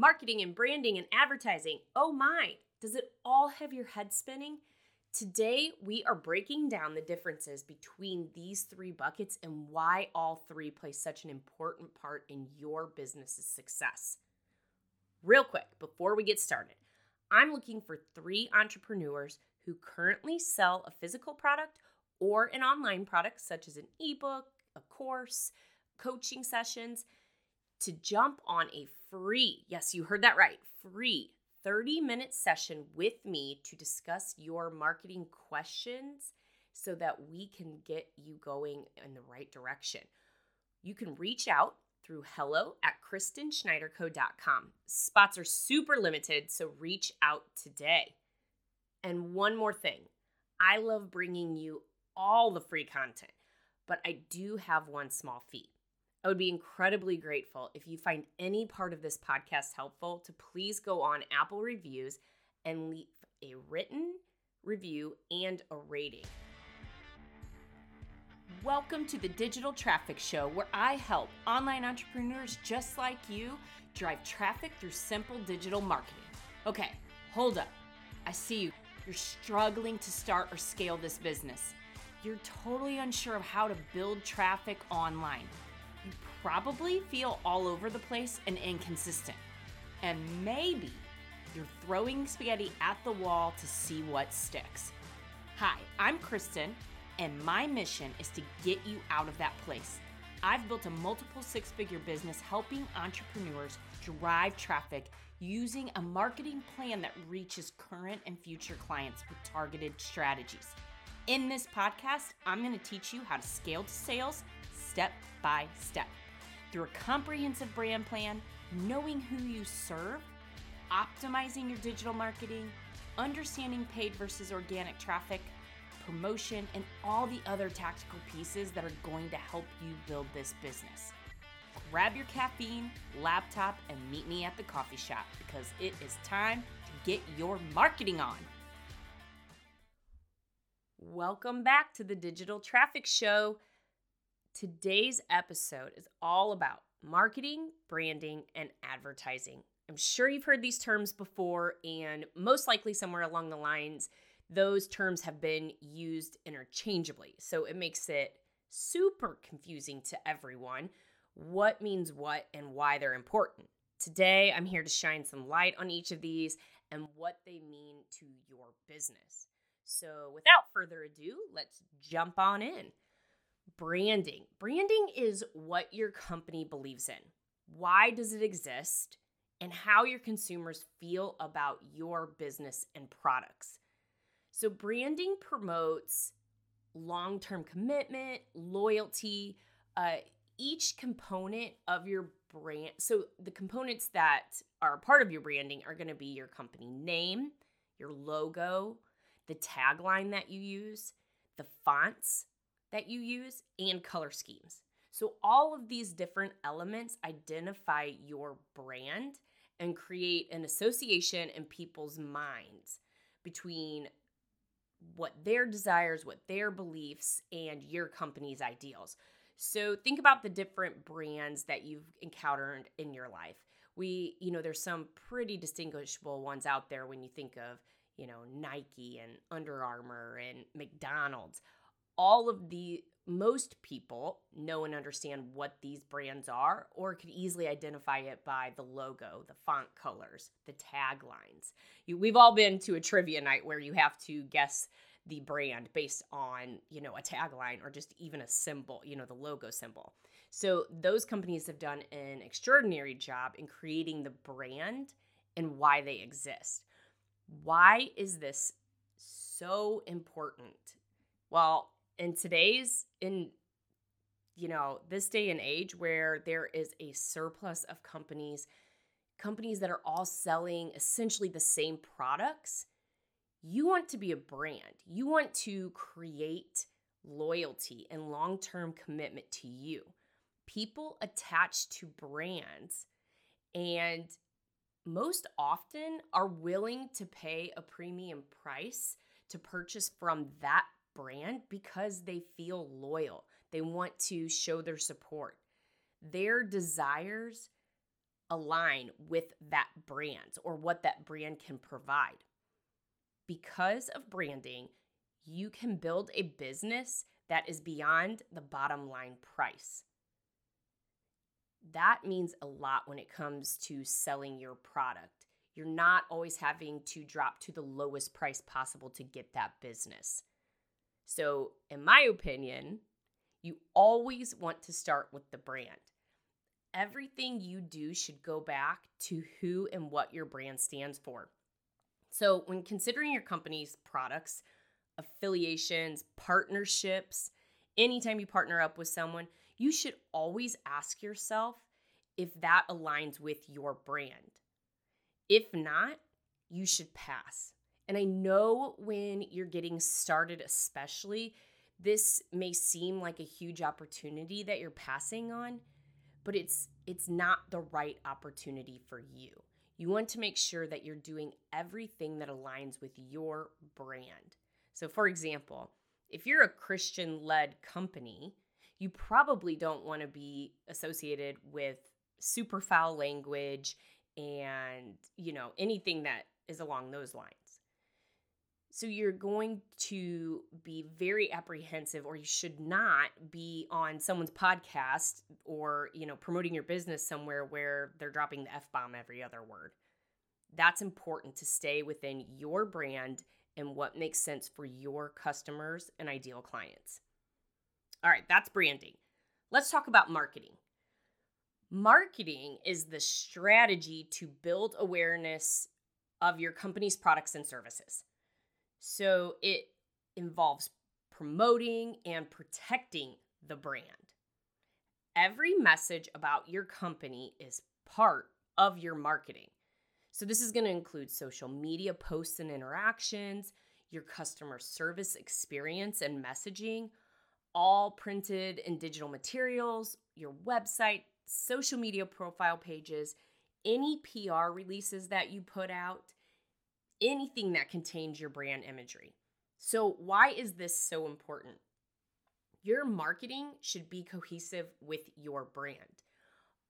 marketing and branding and advertising. Oh my, does it all have your head spinning? Today, we are breaking down the differences between these three buckets and why all three play such an important part in your business's success. Real quick, before we get started, I'm looking for three entrepreneurs who currently sell a physical product or an online product, such as an ebook, a course, coaching sessions, to jump on a free, yes, you heard that right, free 30 minute session with me to discuss your marketing questions so that we can get you going in the right direction. You can reach out through hello at kristenschneiderco.com. Spots are super limited, so reach out today. And one more thing I love bringing you all the free content, but I do have one small fee. I would be incredibly grateful if you find any part of this podcast helpful to please go on Apple Reviews and leave a written review and a rating. Welcome to the Digital Traffic Show, where I help online entrepreneurs just like you drive traffic through simple digital marketing. Okay, hold up. I see you. You're struggling to start or scale this business. You're totally unsure of how to build traffic online probably feel all over the place and inconsistent. And maybe you're throwing spaghetti at the wall to see what sticks. Hi, I'm Kristen, and my mission is to get you out of that place. I've built a multiple six figure business helping entrepreneurs drive traffic using a marketing plan that reaches current and future clients with targeted strategies. In this podcast, I'm going to teach you how to scale to sales step by step. Through a comprehensive brand plan, knowing who you serve, optimizing your digital marketing, understanding paid versus organic traffic, promotion, and all the other tactical pieces that are going to help you build this business. Grab your caffeine, laptop, and meet me at the coffee shop because it is time to get your marketing on. Welcome back to the Digital Traffic Show. Today's episode is all about marketing, branding, and advertising. I'm sure you've heard these terms before, and most likely somewhere along the lines, those terms have been used interchangeably. So it makes it super confusing to everyone what means what and why they're important. Today, I'm here to shine some light on each of these and what they mean to your business. So, without further ado, let's jump on in. Branding. Branding is what your company believes in. Why does it exist? And how your consumers feel about your business and products. So, branding promotes long term commitment, loyalty, uh, each component of your brand. So, the components that are part of your branding are going to be your company name, your logo, the tagline that you use, the fonts, that you use and color schemes. So, all of these different elements identify your brand and create an association in people's minds between what their desires, what their beliefs, and your company's ideals. So, think about the different brands that you've encountered in your life. We, you know, there's some pretty distinguishable ones out there when you think of, you know, Nike and Under Armour and McDonald's all of the most people know and understand what these brands are or could easily identify it by the logo, the font colors, the taglines. We've all been to a trivia night where you have to guess the brand based on, you know, a tagline or just even a symbol, you know, the logo symbol. So those companies have done an extraordinary job in creating the brand and why they exist. Why is this so important? Well, in today's in you know this day and age where there is a surplus of companies companies that are all selling essentially the same products you want to be a brand. You want to create loyalty and long-term commitment to you. People attach to brands and most often are willing to pay a premium price to purchase from that brand because they feel loyal. They want to show their support. Their desires align with that brand or what that brand can provide. Because of branding, you can build a business that is beyond the bottom line price. That means a lot when it comes to selling your product. You're not always having to drop to the lowest price possible to get that business. So, in my opinion, you always want to start with the brand. Everything you do should go back to who and what your brand stands for. So, when considering your company's products, affiliations, partnerships, anytime you partner up with someone, you should always ask yourself if that aligns with your brand. If not, you should pass. And I know when you're getting started, especially, this may seem like a huge opportunity that you're passing on, but it's it's not the right opportunity for you. You want to make sure that you're doing everything that aligns with your brand. So for example, if you're a Christian-led company, you probably don't want to be associated with super foul language and, you know, anything that is along those lines. So you're going to be very apprehensive or you should not be on someone's podcast or, you know, promoting your business somewhere where they're dropping the F-bomb every other word. That's important to stay within your brand and what makes sense for your customers and ideal clients. All right, that's branding. Let's talk about marketing. Marketing is the strategy to build awareness of your company's products and services. So it involves promoting and protecting the brand. Every message about your company is part of your marketing. So this is going to include social media posts and interactions, your customer service experience and messaging, all printed and digital materials, your website, social media profile pages, any PR releases that you put out, anything that contains your brand imagery. So, why is this so important? Your marketing should be cohesive with your brand.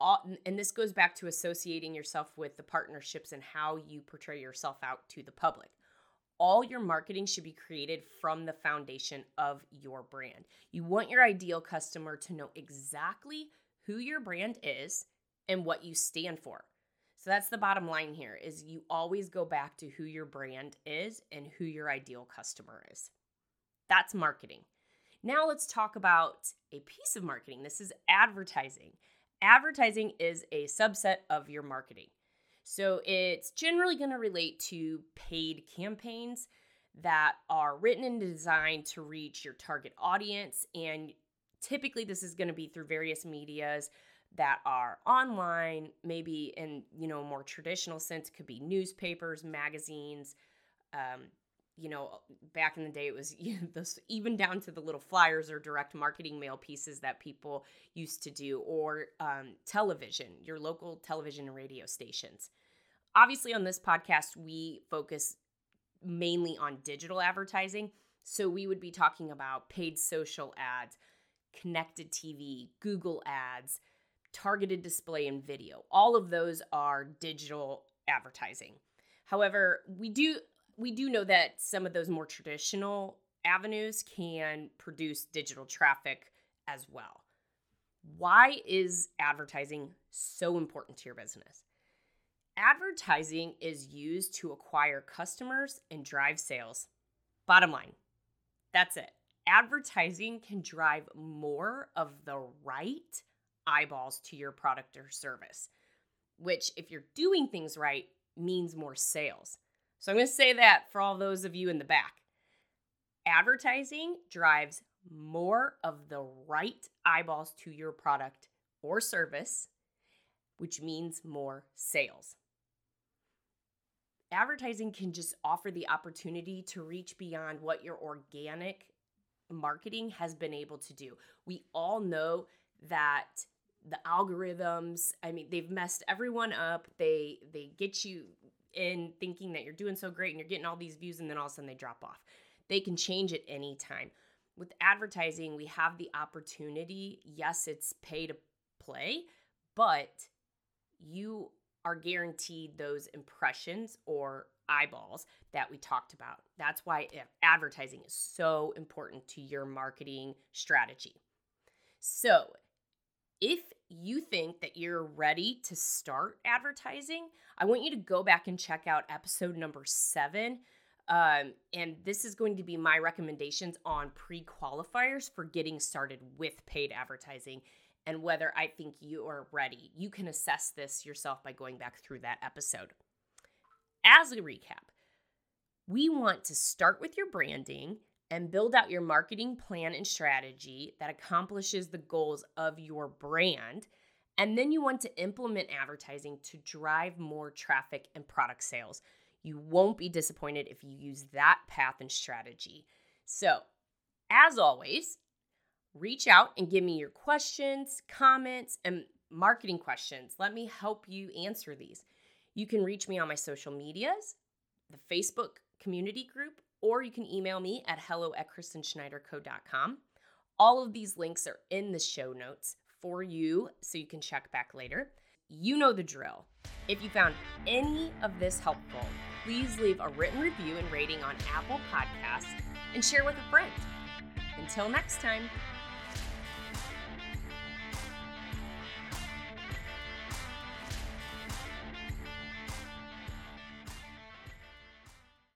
All, and this goes back to associating yourself with the partnerships and how you portray yourself out to the public. All your marketing should be created from the foundation of your brand. You want your ideal customer to know exactly who your brand is and what you stand for. So that's the bottom line here is you always go back to who your brand is and who your ideal customer is. That's marketing. Now let's talk about a piece of marketing. This is advertising. Advertising is a subset of your marketing. So it's generally going to relate to paid campaigns that are written and designed to reach your target audience. And typically, this is going to be through various medias that are online, maybe in you know more traditional sense, could be newspapers, magazines. Um, you know, back in the day, it was you know, even down to the little flyers or direct marketing mail pieces that people used to do, or um, television, your local television and radio stations. Obviously, on this podcast, we focus mainly on digital advertising. So we would be talking about paid social ads, connected TV, Google ads, targeted display and video. All of those are digital advertising. However, we do we do know that some of those more traditional avenues can produce digital traffic as well. Why is advertising so important to your business? Advertising is used to acquire customers and drive sales. Bottom line, that's it. Advertising can drive more of the right eyeballs to your product or service, which, if you're doing things right, means more sales. So I'm going to say that for all those of you in the back. Advertising drives more of the right eyeballs to your product or service, which means more sales. Advertising can just offer the opportunity to reach beyond what your organic marketing has been able to do. We all know that the algorithms i mean they've messed everyone up they they get you in thinking that you're doing so great and you're getting all these views and then all of a sudden they drop off they can change at any time with advertising we have the opportunity yes it's pay to play but you are guaranteed those impressions or eyeballs that we talked about. That's why advertising is so important to your marketing strategy. So, if you think that you're ready to start advertising, I want you to go back and check out episode number seven. Um, and this is going to be my recommendations on pre qualifiers for getting started with paid advertising and whether I think you are ready. You can assess this yourself by going back through that episode. As a recap, we want to start with your branding and build out your marketing plan and strategy that accomplishes the goals of your brand. And then you want to implement advertising to drive more traffic and product sales. You won't be disappointed if you use that path and strategy. So, as always, reach out and give me your questions, comments, and marketing questions. Let me help you answer these. You can reach me on my social medias, the Facebook community group, or you can email me at hello at kristenschneiderco.com. All of these links are in the show notes for you so you can check back later. You know the drill. If you found any of this helpful, please leave a written review and rating on Apple Podcasts and share with a friend. Until next time.